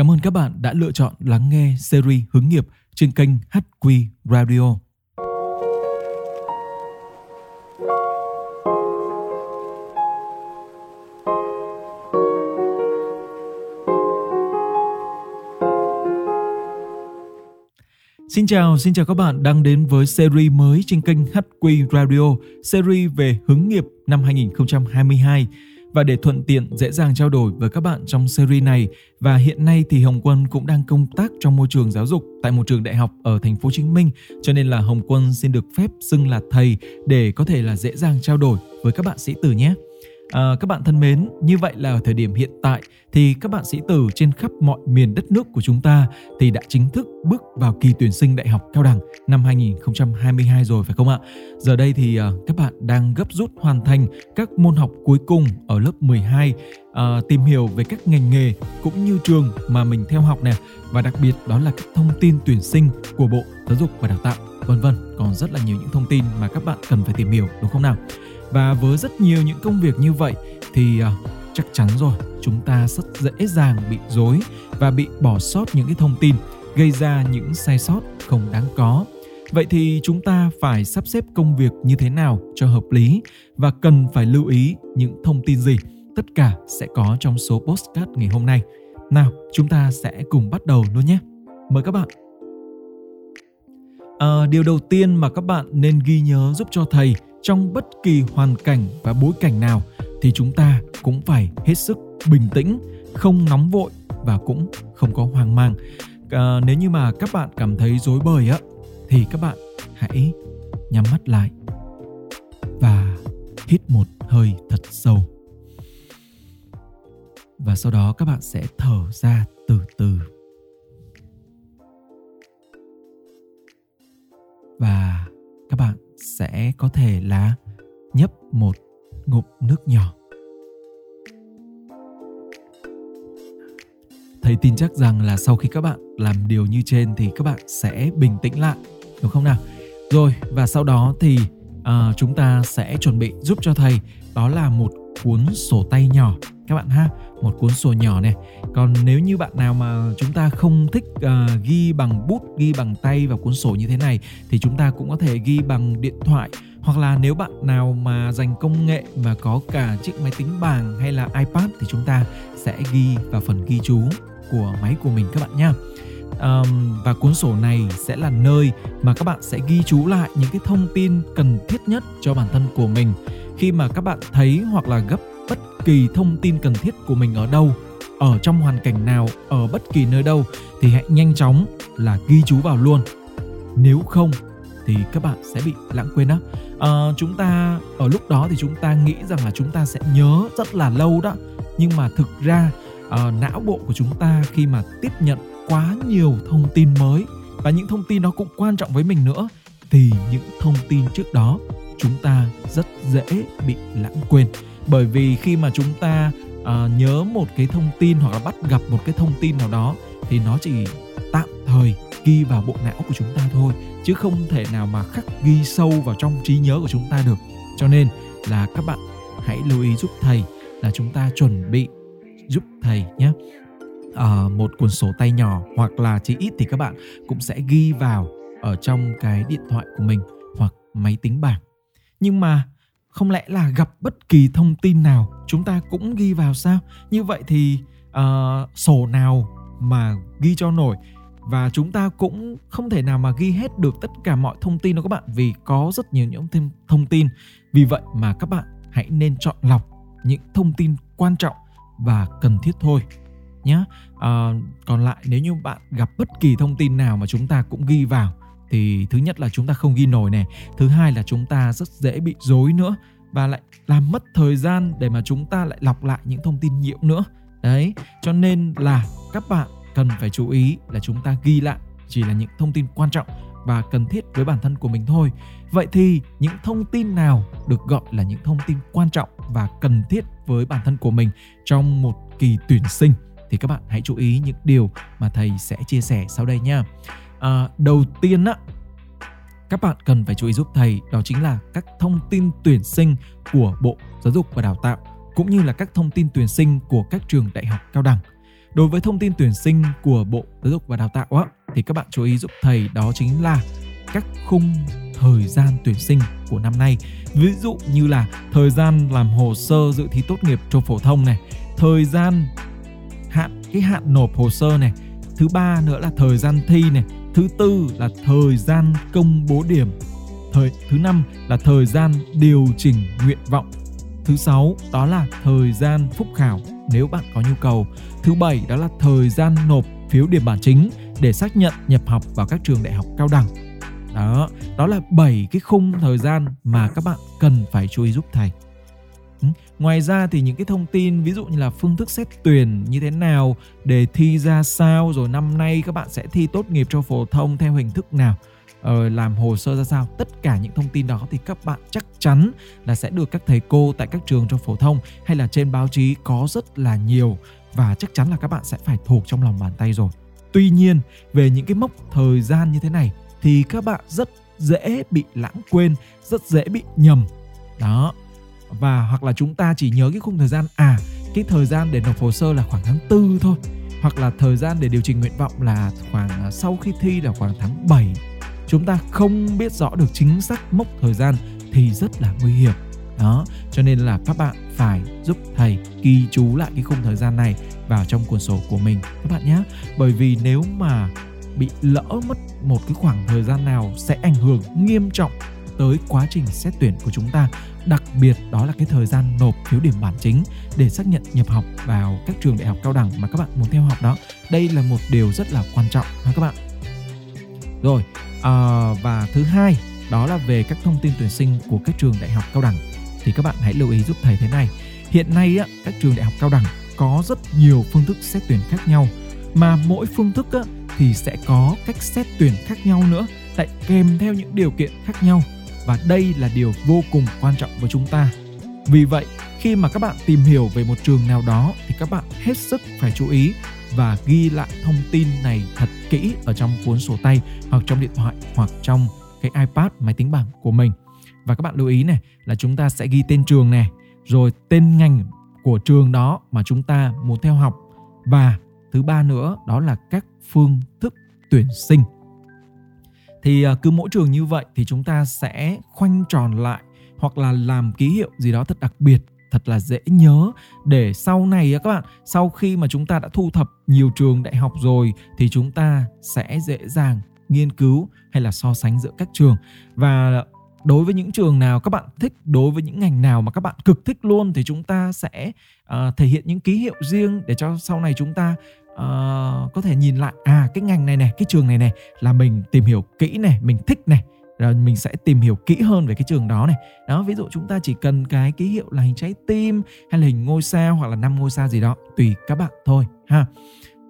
Cảm ơn các bạn đã lựa chọn lắng nghe series hướng nghiệp trên kênh HQ Radio. Xin chào, xin chào các bạn đang đến với series mới trên kênh HQ Radio, series về hướng nghiệp năm 2022 và để thuận tiện, dễ dàng trao đổi với các bạn trong series này và hiện nay thì Hồng Quân cũng đang công tác trong môi trường giáo dục tại một trường đại học ở thành phố Hồ Chí Minh cho nên là Hồng Quân xin được phép xưng là thầy để có thể là dễ dàng trao đổi với các bạn sĩ tử nhé. À, các bạn thân mến, như vậy là ở thời điểm hiện tại thì các bạn sĩ tử trên khắp mọi miền đất nước của chúng ta thì đã chính thức bước vào kỳ tuyển sinh đại học cao đẳng năm 2022 rồi phải không ạ? Giờ đây thì à, các bạn đang gấp rút hoàn thành các môn học cuối cùng ở lớp 12, à, tìm hiểu về các ngành nghề cũng như trường mà mình theo học nè. Và đặc biệt đó là các thông tin tuyển sinh của Bộ Giáo dục và Đào tạo vân vân. Còn rất là nhiều những thông tin mà các bạn cần phải tìm hiểu đúng không nào? Và với rất nhiều những công việc như vậy thì uh, chắc chắn rồi chúng ta rất dễ dàng bị dối và bị bỏ sót những cái thông tin gây ra những sai sót không đáng có. Vậy thì chúng ta phải sắp xếp công việc như thế nào cho hợp lý và cần phải lưu ý những thông tin gì? Tất cả sẽ có trong số postcard ngày hôm nay. Nào chúng ta sẽ cùng bắt đầu luôn nhé. Mời các bạn. À, điều đầu tiên mà các bạn nên ghi nhớ giúp cho thầy trong bất kỳ hoàn cảnh và bối cảnh nào thì chúng ta cũng phải hết sức bình tĩnh không nóng vội và cũng không có hoang mang. À, nếu như mà các bạn cảm thấy rối bời á thì các bạn hãy nhắm mắt lại và hít một hơi thật sâu. Và sau đó các bạn sẽ thở ra từ từ. Sẽ có thể là nhấp một ngụm nước nhỏ. Thầy tin chắc rằng là sau khi các bạn làm điều như trên thì các bạn sẽ bình tĩnh lại đúng không nào? Rồi và sau đó thì uh, chúng ta sẽ chuẩn bị giúp cho thầy. Đó là một cuốn sổ tay nhỏ các bạn ha. Một cuốn sổ nhỏ này. Còn nếu như bạn nào mà chúng ta không thích uh, ghi bằng bút ghi bằng tay vào cuốn sổ như thế này thì chúng ta cũng có thể ghi bằng điện thoại. Hoặc là nếu bạn nào mà dành công nghệ và có cả chiếc máy tính bảng hay là ipad thì chúng ta sẽ ghi vào phần ghi chú của máy của mình các bạn nhé um, và cuốn sổ này sẽ là nơi mà các bạn sẽ ghi chú lại những cái thông tin cần thiết nhất cho bản thân của mình. Khi mà các bạn thấy hoặc là gấp bất kỳ thông tin cần thiết của mình ở đâu ở trong hoàn cảnh nào ở bất kỳ nơi đâu thì hãy nhanh chóng là ghi chú vào luôn. Nếu không thì các bạn sẽ bị lãng quên đó à, ờ, chúng ta ở lúc đó thì chúng ta nghĩ rằng là chúng ta sẽ nhớ rất là lâu đó. Nhưng mà thực ra à, não bộ của chúng ta khi mà tiếp nhận quá nhiều thông tin mới và những thông tin đó cũng quan trọng với mình nữa thì những thông tin trước đó chúng ta rất dễ bị lãng quên bởi vì khi mà chúng ta uh, nhớ một cái thông tin hoặc là bắt gặp một cái thông tin nào đó thì nó chỉ tạm thời ghi vào bộ não của chúng ta thôi chứ không thể nào mà khắc ghi sâu vào trong trí nhớ của chúng ta được. Cho nên là các bạn hãy lưu ý giúp thầy là chúng ta chuẩn bị giúp thầy nhé. À, một cuốn sổ tay nhỏ hoặc là chỉ ít thì các bạn cũng sẽ ghi vào ở trong cái điện thoại của mình hoặc máy tính bảng. Nhưng mà không lẽ là gặp bất kỳ thông tin nào chúng ta cũng ghi vào sao? Như vậy thì uh, sổ nào mà ghi cho nổi? Và chúng ta cũng không thể nào mà ghi hết được tất cả mọi thông tin đó các bạn vì có rất nhiều những thêm thông tin. Vì vậy mà các bạn hãy nên chọn lọc những thông tin quan trọng và cần thiết thôi nhé à, ờ, còn lại nếu như bạn gặp bất kỳ thông tin nào mà chúng ta cũng ghi vào thì thứ nhất là chúng ta không ghi nổi này, thứ hai là chúng ta rất dễ bị dối nữa và lại làm mất thời gian để mà chúng ta lại lọc lại những thông tin nhiễu nữa. Đấy, cho nên là các bạn cần phải chú ý là chúng ta ghi lại chỉ là những thông tin quan trọng và cần thiết với bản thân của mình thôi. Vậy thì những thông tin nào được gọi là những thông tin quan trọng và cần thiết với bản thân của mình trong một kỳ tuyển sinh? Thì các bạn hãy chú ý những điều mà thầy sẽ chia sẻ sau đây nha à, đầu tiên á các bạn cần phải chú ý giúp thầy đó chính là các thông tin tuyển sinh của Bộ Giáo dục và Đào tạo cũng như là các thông tin tuyển sinh của các trường đại học cao đẳng. đối với thông tin tuyển sinh của Bộ Giáo dục và Đào tạo á, thì các bạn chú ý giúp thầy đó chính là các khung thời gian tuyển sinh của năm nay. Ví dụ như là thời gian làm hồ sơ dự thi tốt nghiệp cho phổ thông này, thời gian hạn cái hạn nộp hồ sơ này, thứ ba nữa là thời gian thi này, thứ tư là thời gian công bố điểm, thời thứ năm là thời gian điều chỉnh nguyện vọng Thứ sáu đó là thời gian phúc khảo nếu bạn có nhu cầu. Thứ bảy đó là thời gian nộp phiếu điểm bản chính để xác nhận nhập học vào các trường đại học cao đẳng. Đó, đó là 7 cái khung thời gian mà các bạn cần phải chú ý giúp thầy. Ngoài ra thì những cái thông tin ví dụ như là phương thức xét tuyển như thế nào, đề thi ra sao, rồi năm nay các bạn sẽ thi tốt nghiệp cho phổ thông theo hình thức nào Ờ, làm hồ sơ ra sao tất cả những thông tin đó thì các bạn chắc chắn là sẽ được các thầy cô tại các trường trong phổ thông hay là trên báo chí có rất là nhiều và chắc chắn là các bạn sẽ phải thuộc trong lòng bàn tay rồi. Tuy nhiên về những cái mốc thời gian như thế này thì các bạn rất dễ bị lãng quên rất dễ bị nhầm. Đó và hoặc là chúng ta chỉ nhớ cái khung thời gian à cái thời gian để nộp hồ sơ là khoảng tháng tư thôi. Hoặc là thời gian để điều chỉnh nguyện vọng là khoảng à, sau khi thi là khoảng tháng 7 chúng ta không biết rõ được chính xác mốc thời gian thì rất là nguy hiểm. Đó, cho nên là các bạn phải giúp thầy ghi chú lại cái khung thời gian này vào trong cuốn sổ của mình, các bạn nhé. Bởi vì nếu mà bị lỡ mất một cái khoảng thời gian nào sẽ ảnh hưởng nghiêm trọng tới quá trình xét tuyển của chúng ta đặc biệt đó là cái thời gian nộp phiếu điểm bản chính để xác nhận nhập học vào các trường đại học cao đẳng mà các bạn muốn theo học đó. Đây là một điều rất là quan trọng ha các bạn. Rồi à, và thứ hai đó là về các thông tin tuyển sinh của các trường đại học cao đẳng. Thì các bạn hãy lưu ý giúp thầy thế này. Hiện nay á, các trường đại học cao đẳng có rất nhiều phương thức xét tuyển khác nhau mà mỗi phương thức á, thì sẽ có cách xét tuyển khác nhau nữa lại kèm theo những điều kiện khác nhau và đây là điều vô cùng quan trọng với chúng ta vì vậy khi mà các bạn tìm hiểu về một trường nào đó thì các bạn hết sức phải chú ý và ghi lại thông tin này thật kỹ ở trong cuốn sổ tay hoặc trong điện thoại hoặc trong cái iPad máy tính bảng của mình. Và các bạn lưu ý này là chúng ta sẽ ghi tên trường này, rồi tên ngành của trường đó mà chúng ta muốn theo học và thứ ba nữa đó là các phương thức tuyển sinh. Thì à, cứ mỗi trường như vậy thì chúng ta sẽ khoanh tròn lại hoặc là làm ký hiệu gì đó thật đặc biệt thật là dễ nhớ. Để sau này các bạn sau khi mà chúng ta đã thu thập nhiều trường đại học rồi thì chúng ta sẽ dễ dàng nghiên cứu hay là so sánh giữa các trường. Và đối với những trường nào các bạn thích đối với những ngành nào mà các bạn cực thích luôn thì chúng ta sẽ uh, thể hiện những ký hiệu riêng để cho sau này chúng ta uh, có thể nhìn lại à cái ngành này này cái trường này này là mình tìm hiểu kỹ này mình thích này rồi mình sẽ tìm hiểu kỹ hơn về cái trường đó này. Đó ví dụ chúng ta chỉ cần cái ký hiệu là hình trái tim hay là hình ngôi sao hoặc là năm ngôi sao gì đó tùy các bạn thôi ha.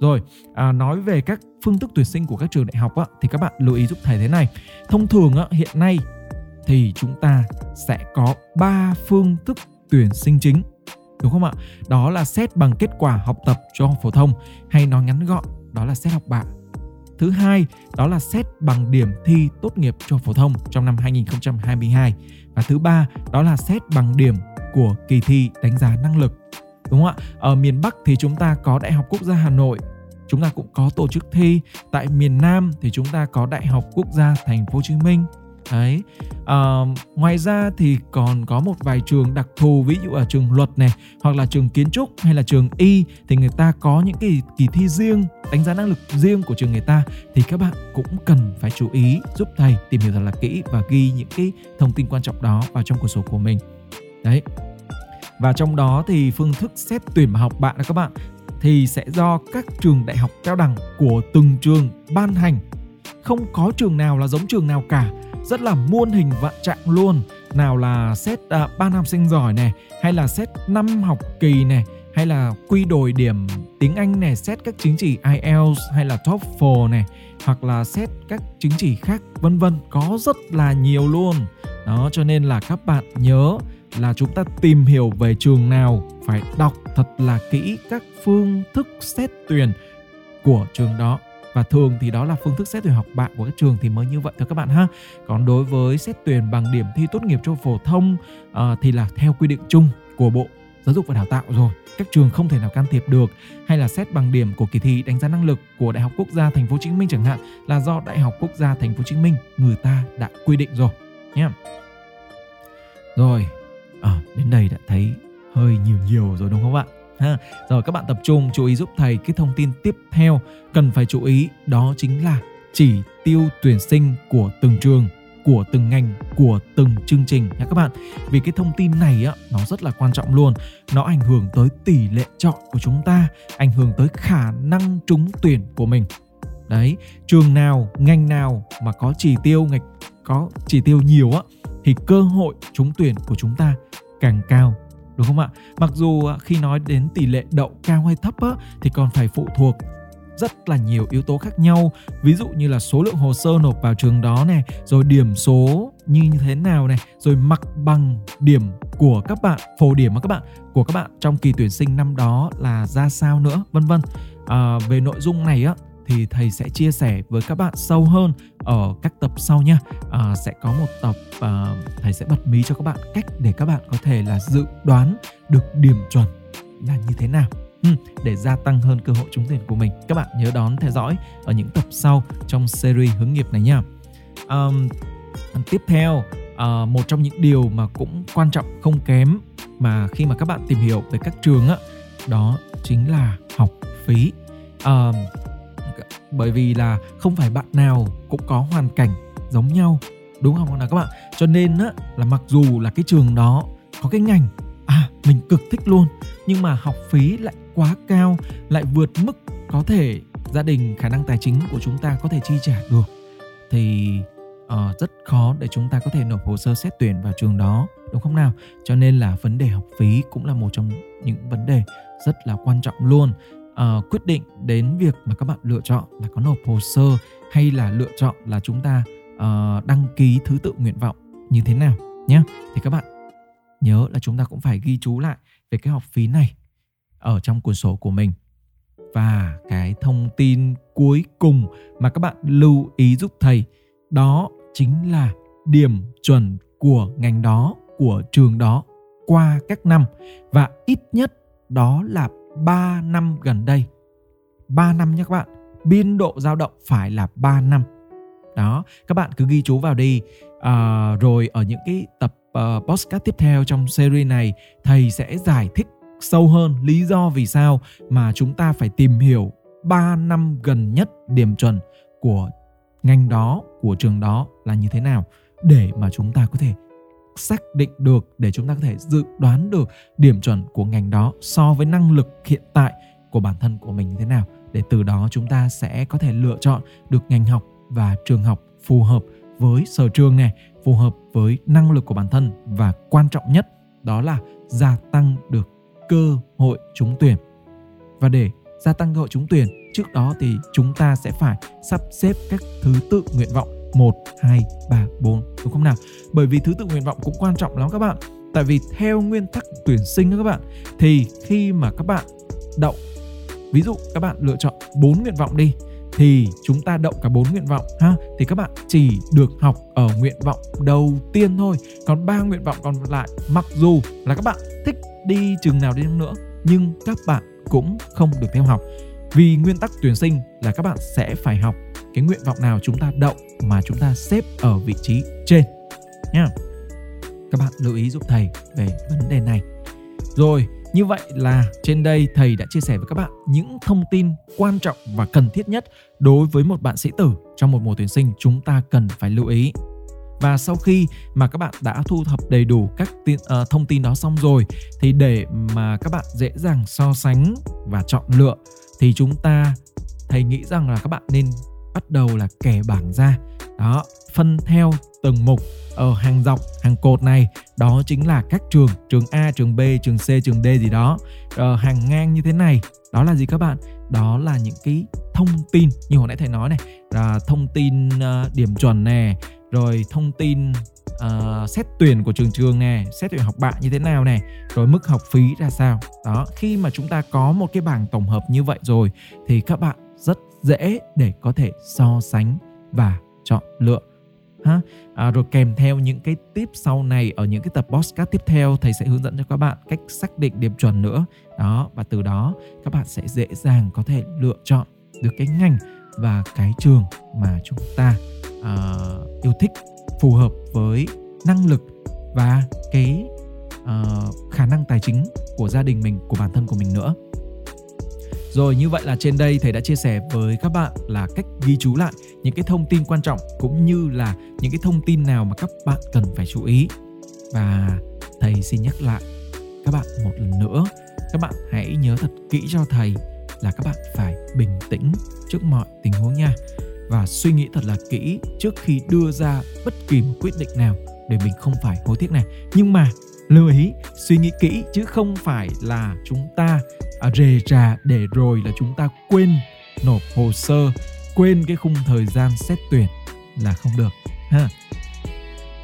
Rồi à, nói về các phương thức tuyển sinh của các trường đại học á, thì các bạn lưu ý giúp thầy thế này. Thông thường á, hiện nay thì chúng ta sẽ có 3 phương thức tuyển sinh chính đúng không ạ đó là xét bằng kết quả học tập cho phổ thông hay nói ngắn gọn đó là xét học bạ Thứ hai, đó là xét bằng điểm thi tốt nghiệp cho phổ thông trong năm 2022. Và thứ ba, đó là xét bằng điểm của kỳ thi đánh giá năng lực. Đúng không ạ? Ở miền Bắc thì chúng ta có Đại học Quốc gia Hà Nội, chúng ta cũng có tổ chức thi. Tại miền Nam thì chúng ta có Đại học Quốc gia Thành phố Hồ Chí Minh, đấy. À, ngoài ra thì còn có một vài trường đặc thù ví dụ ở trường luật này hoặc là trường kiến trúc hay là trường y thì người ta có những cái kỳ thi riêng đánh giá năng lực riêng của trường người ta. Thì các bạn cũng cần phải chú ý giúp thầy tìm hiểu thật là kỹ và ghi những cái thông tin quan trọng đó vào trong cuốn sổ của mình. Đấy. Và trong đó thì phương thức xét tuyển học bạn đó các bạn thì sẽ do các trường đại học cao đẳng của từng trường ban hành. Không có trường nào là giống trường nào cả rất là muôn hình vạn trạng luôn nào là xét uh, 3 năm sinh giỏi này hay là xét năm học kỳ này hay là quy đổi điểm tiếng Anh này, xét các chứng chỉ IELTS hay là TOEFL này hoặc là xét các chứng chỉ khác vân vân có rất là nhiều luôn. Đó cho nên là các bạn nhớ là chúng ta tìm hiểu về trường nào phải đọc thật là kỹ các phương thức xét tuyển của trường đó và thường thì đó là phương thức xét tuyển học bạ của các trường thì mới như vậy thôi các bạn ha còn đối với xét tuyển bằng điểm thi tốt nghiệp cho phổ thông uh, thì là theo quy định chung của bộ giáo giáo dục và đào tạo rồi các trường không thể nào can thiệp được hay là xét bằng điểm của kỳ thi đánh giá năng lực của Đại học Quốc gia Thành phố Hồ Chí Minh chẳng hạn là do Đại học Quốc gia Thành phố Hồ Chí Minh người ta đã quy định rồi nhé. Rồi, à, đến đây đã thấy hơi nhiều nhiều rồi đúng không ạ? Ha, rồi các bạn tập trung chú ý giúp thầy cái thông tin tiếp theo. Cần phải chú ý đó chính là chỉ tiêu tuyển sinh của từng trường của từng ngành của từng chương trình nha các bạn. Vì cái thông tin này á nó rất là quan trọng luôn. Nó ảnh hưởng tới tỷ lệ chọn của chúng ta ảnh hưởng tới khả năng trúng tuyển của mình. Đấy trường nào ngành nào mà có chỉ tiêu ngạch có chỉ tiêu nhiều á thì cơ hội trúng tuyển của chúng ta càng cao đúng không ạ? Mặc dù à, khi nói đến tỷ lệ đậu cao hay thấp á thì còn phải phụ thuộc rất là nhiều yếu tố khác nhau. Ví dụ như là số lượng hồ sơ nộp vào trường đó này rồi điểm số như thế nào này rồi mặt bằng điểm của các bạn phổ điểm mà các bạn của các bạn trong kỳ tuyển sinh năm đó là ra sao nữa vân vân. À, về nội dung này á thì thầy sẽ chia sẻ với các bạn sâu hơn ở các tập sau nha. À, sẽ có một tập à, thầy sẽ bật mí cho các bạn cách để các bạn có thể là dự đoán được điểm chuẩn là như thế nào. Để gia tăng hơn cơ hội trúng tuyển của mình. Các bạn nhớ đón theo dõi ở những tập sau trong series hướng nghiệp này nha. Um, tiếp theo à, một trong những điều mà cũng quan trọng không kém mà khi mà các bạn tìm hiểu về các trường á đó chính là học phí. À, bởi vì là không phải bạn nào cũng có hoàn cảnh giống nhau đúng không? Nào các bạn cho nên á là mặc dù là cái trường đó có cái ngành à mình cực thích luôn nhưng mà học phí lại quá cao lại vượt mức có thể gia đình khả năng tài chính của chúng ta có thể chi trả được thì uh, rất khó để chúng ta có thể nộp hồ sơ xét tuyển vào trường đó đúng không nào? Cho nên là vấn đề học phí cũng là một trong những vấn đề rất là quan trọng luôn uh, quyết định đến việc mà các bạn lựa chọn là có nộp hồ sơ hay là lựa chọn là chúng ta uh, đăng ký thứ tự nguyện vọng như thế nào nhé thì các bạn nhớ là chúng ta cũng phải ghi chú lại về cái học phí này ở trong cuốn sổ của mình. Và cái thông tin cuối cùng mà các bạn lưu ý giúp thầy đó chính là điểm chuẩn của ngành đó của trường đó qua các năm. Và ít nhất đó là 3 năm gần đây. 3 năm nhé các bạn. Biên độ dao động phải là 3 năm. Đó, các bạn cứ ghi chú vào đi. À, rồi ở những cái tập uh, podcast tiếp theo trong series này, thầy sẽ giải thích sâu hơn lý do vì sao mà chúng ta phải tìm hiểu 3 năm gần nhất điểm chuẩn của ngành đó, của trường đó là như thế nào để mà chúng ta có thể xác định được để chúng ta có thể dự đoán được điểm chuẩn của ngành đó so với năng lực hiện tại của bản thân của mình như thế nào. Để từ đó chúng ta sẽ có thể lựa chọn được ngành học và trường học phù hợp với sở trường này, phù hợp với năng lực của bản thân và quan trọng nhất đó là gia tăng được cơ hội trúng tuyển. Và để gia tăng cơ hội trúng tuyển, trước đó thì chúng ta sẽ phải sắp xếp các thứ tự nguyện vọng 1, 2, 3, 4 đúng không nào? Bởi vì thứ tự nguyện vọng cũng quan trọng lắm các bạn. Tại vì theo nguyên tắc tuyển sinh đó các bạn thì khi mà các bạn đậu ví dụ các bạn lựa chọn 4 nguyện vọng đi thì chúng ta đậu cả bốn nguyện vọng ha thì các bạn chỉ được học ở nguyện vọng đầu tiên thôi. Còn ba nguyện vọng còn lại mặc dù là các bạn thích đi trường nào đi nữa nhưng các bạn cũng không được theo học. Vì nguyên tắc tuyển sinh là các bạn sẽ phải học cái nguyện vọng nào chúng ta đậu mà chúng ta xếp ở vị trí trên nha các bạn lưu ý giúp thầy về vấn đề này. Rồi như vậy là trên đây thầy đã chia sẻ với các bạn những thông tin quan trọng và cần thiết nhất đối với một bạn sĩ tử trong một mùa tuyển sinh chúng ta cần phải lưu ý. Và sau khi mà các bạn đã thu thập đầy đủ các tin, uh, thông tin đó xong rồi thì để mà các bạn dễ dàng so sánh và chọn lựa thì chúng ta thầy nghĩ rằng là các bạn nên bắt đầu là kẻ bảng ra. Đó phân theo từng mục ở hàng dọc hàng cột này. Đó chính là các trường trường A trường B trường C trường D gì đó. Ờ, hàng ngang như thế này. Đó là gì các bạn? Đó là những cái thông tin như hồi nãy thầy nói này. Là thông tin uh, điểm chuẩn nè rồi thông tin uh, xét tuyển của trường trường nè xét tuyển học bạ như thế nào nè rồi mức học phí ra sao. Đó khi mà chúng ta có một cái bảng tổng hợp như vậy rồi thì các bạn rất dễ để có thể so sánh và chọn lựa ha? À, rồi kèm theo những cái tip sau này ở những cái tập podcast tiếp theo thầy sẽ hướng dẫn cho các bạn cách xác định điểm chuẩn nữa. Đó và từ đó các bạn sẽ dễ dàng có thể lựa chọn được cái ngành và cái trường mà chúng ta uh, yêu thích phù hợp với năng lực và cái uh, khả năng tài chính của gia đình mình của bản thân của mình nữa rồi như vậy là trên đây thầy đã chia sẻ với các bạn là cách ghi chú lại những cái thông tin quan trọng cũng như là những cái thông tin nào mà các bạn cần phải chú ý. Và thầy xin nhắc lại các bạn một lần nữa, các bạn hãy nhớ thật kỹ cho thầy là các bạn phải bình tĩnh trước mọi tình huống nha và suy nghĩ thật là kỹ trước khi đưa ra bất kỳ một quyết định nào để mình không phải hối tiếc này. Nhưng mà lưu ý suy nghĩ kỹ chứ không phải là chúng ta à, rề rà để rồi là chúng ta quên nộp hồ sơ quên cái khung thời gian xét tuyển là không được ha.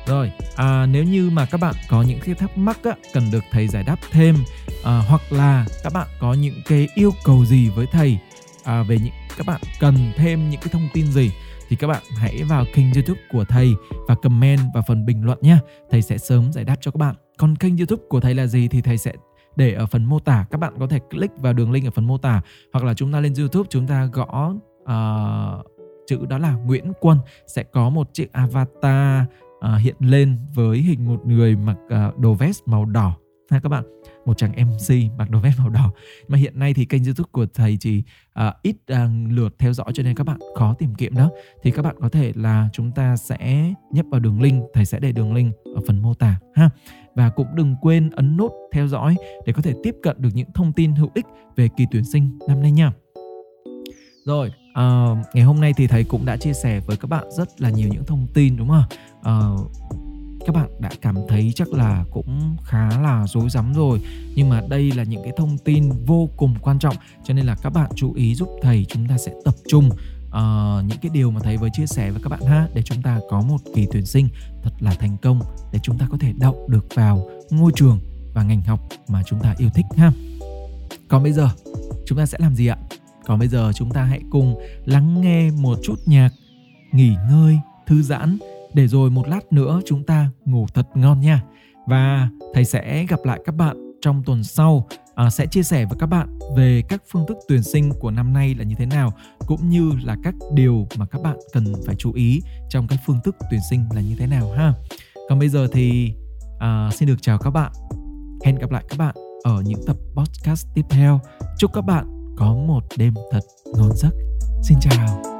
Rồi à, nếu như mà các bạn có những cái thắc mắc á, cần được thầy giải đáp thêm à, hoặc là các bạn có những cái yêu cầu gì với thầy à, về những các bạn cần thêm những cái thông tin gì thì các bạn hãy vào kênh youtube của thầy và comment vào phần bình luận nhé thầy sẽ sớm giải đáp cho các bạn. Còn kênh youtube của thầy là gì thì thầy sẽ để ở phần mô tả. Các bạn có thể click vào đường link ở phần mô tả hoặc là chúng ta lên youtube chúng ta gõ uh, chữ đó là nguyễn quân. Sẽ có một chiếc avatar uh, hiện lên với hình một người mặc uh, đồ vest màu đỏ ha các bạn một chàng MC mặc đồ vest màu đỏ. Mà hiện nay thì kênh youtube của thầy chỉ uh, ít uh, lượt theo dõi cho nên các bạn khó tìm kiếm đó. Thì các bạn có thể là chúng ta sẽ nhấp vào đường link thầy sẽ để đường link ở phần mô tả ha. Và cũng đừng quên ấn nút theo dõi để có thể tiếp cận được những thông tin hữu ích về kỳ tuyển sinh năm nay nha. Rồi uh, ngày hôm nay thì thầy cũng đã chia sẻ với các bạn rất là nhiều những thông tin đúng không? Uh, các bạn đã cảm thấy chắc là cũng khá là rối rắm rồi. Nhưng mà đây là những cái thông tin vô cùng quan trọng cho nên là các bạn chú ý giúp thầy chúng ta sẽ tập trung uh, những cái điều mà thầy vừa chia sẻ với các bạn ha để chúng ta có một kỳ tuyển sinh thật là thành công để chúng ta có thể đậu được vào ngôi trường và ngành học mà chúng ta yêu thích ha. Còn bây giờ chúng ta sẽ làm gì ạ? Còn bây giờ chúng ta hãy cùng lắng nghe một chút nhạc nghỉ ngơi thư giãn để rồi một lát nữa chúng ta ngủ thật ngon nha. Và thầy sẽ gặp lại các bạn trong tuần sau. À, sẽ chia sẻ với các bạn về các phương thức tuyển sinh của năm nay là như thế nào cũng như là các điều mà các bạn cần phải chú ý trong các phương thức tuyển sinh là như thế nào ha. Còn bây giờ thì à, xin được chào các bạn. Hẹn gặp lại các bạn ở những tập podcast tiếp theo. Chúc các bạn có một đêm thật ngon giấc. Xin chào.